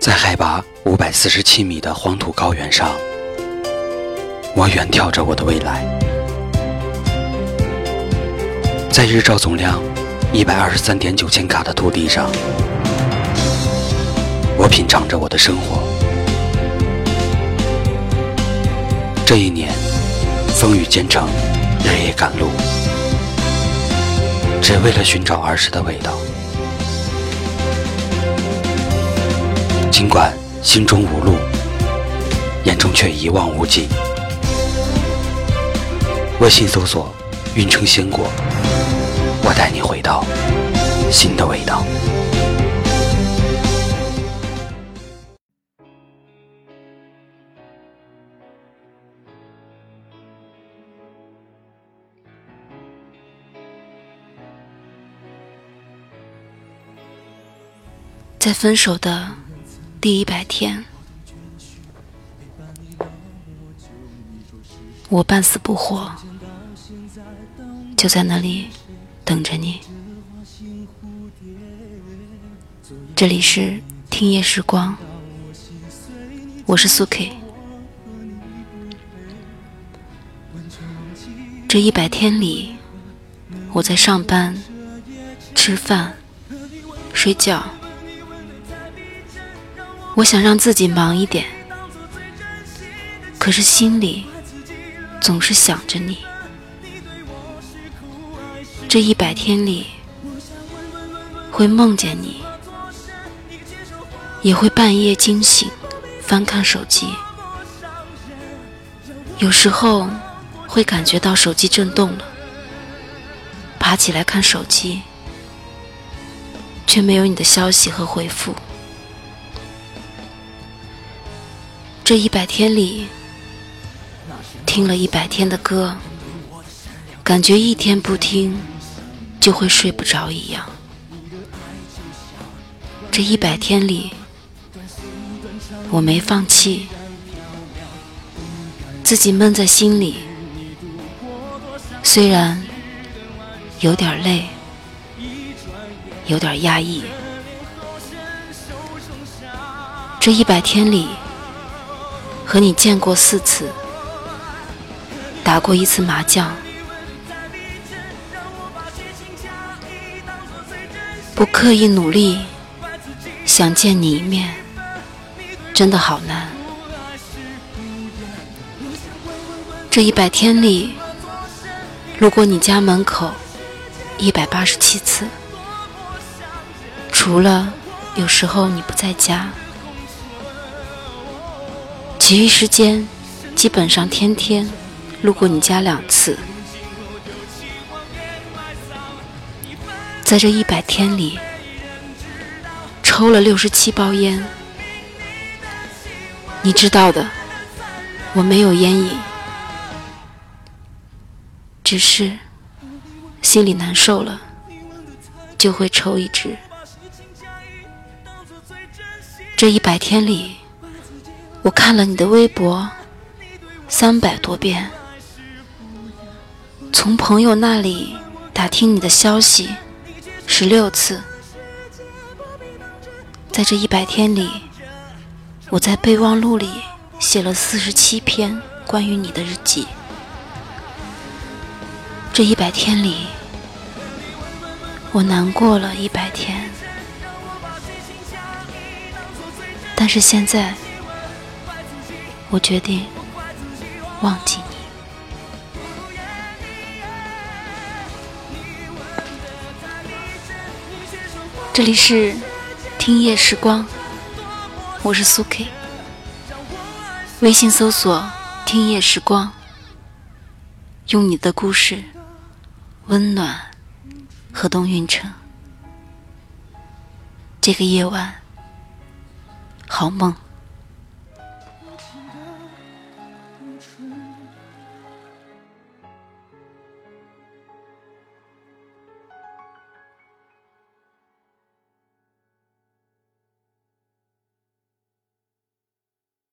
在海拔五百四十七米的黄土高原上，我远眺着我的未来。在日照总量一百二十三点九千卡的土地上，我品尝着我的生活。这一年，风雨兼程，日夜赶路，只为了寻找儿时的味道。尽管心中无路，眼中却一望无际。微信搜索“运城鲜果”，我带你回到新的味道。在分手的第一百天，我半死不活，就在那里等着你。这里是听夜时光，我是苏 K。这一百天里，我在上班、吃饭、睡觉。我想让自己忙一点，可是心里总是想着你。这一百天里，会梦见你，也会半夜惊醒，翻看手机。有时候会感觉到手机震动了，爬起来看手机，却没有你的消息和回复。这一百天里，听了一百天的歌，感觉一天不听就会睡不着一样。这一百天里，我没放弃，自己闷在心里，虽然有点累，有点压抑。这一百天里。和你见过四次，打过一次麻将，不刻意努力，想见你一面，真的好难。这一百天里，路过你家门口一百八十七次，除了有时候你不在家。其余时间，基本上天天路过你家两次。在这一百天里，抽了六十七包烟。你知道的，我没有烟瘾，只是心里难受了，就会抽一支。这一百天里。我看了你的微博三百多遍，从朋友那里打听你的消息十六次，在这一百天里，我在备忘录里写了四十七篇关于你的日记。这一百天里，我难过了一百天，但是现在。我决定忘记你。这里是听夜时光，我是苏 K。微信搜索“听夜时光”，用你的故事温暖河东运城。这个夜晚，好梦。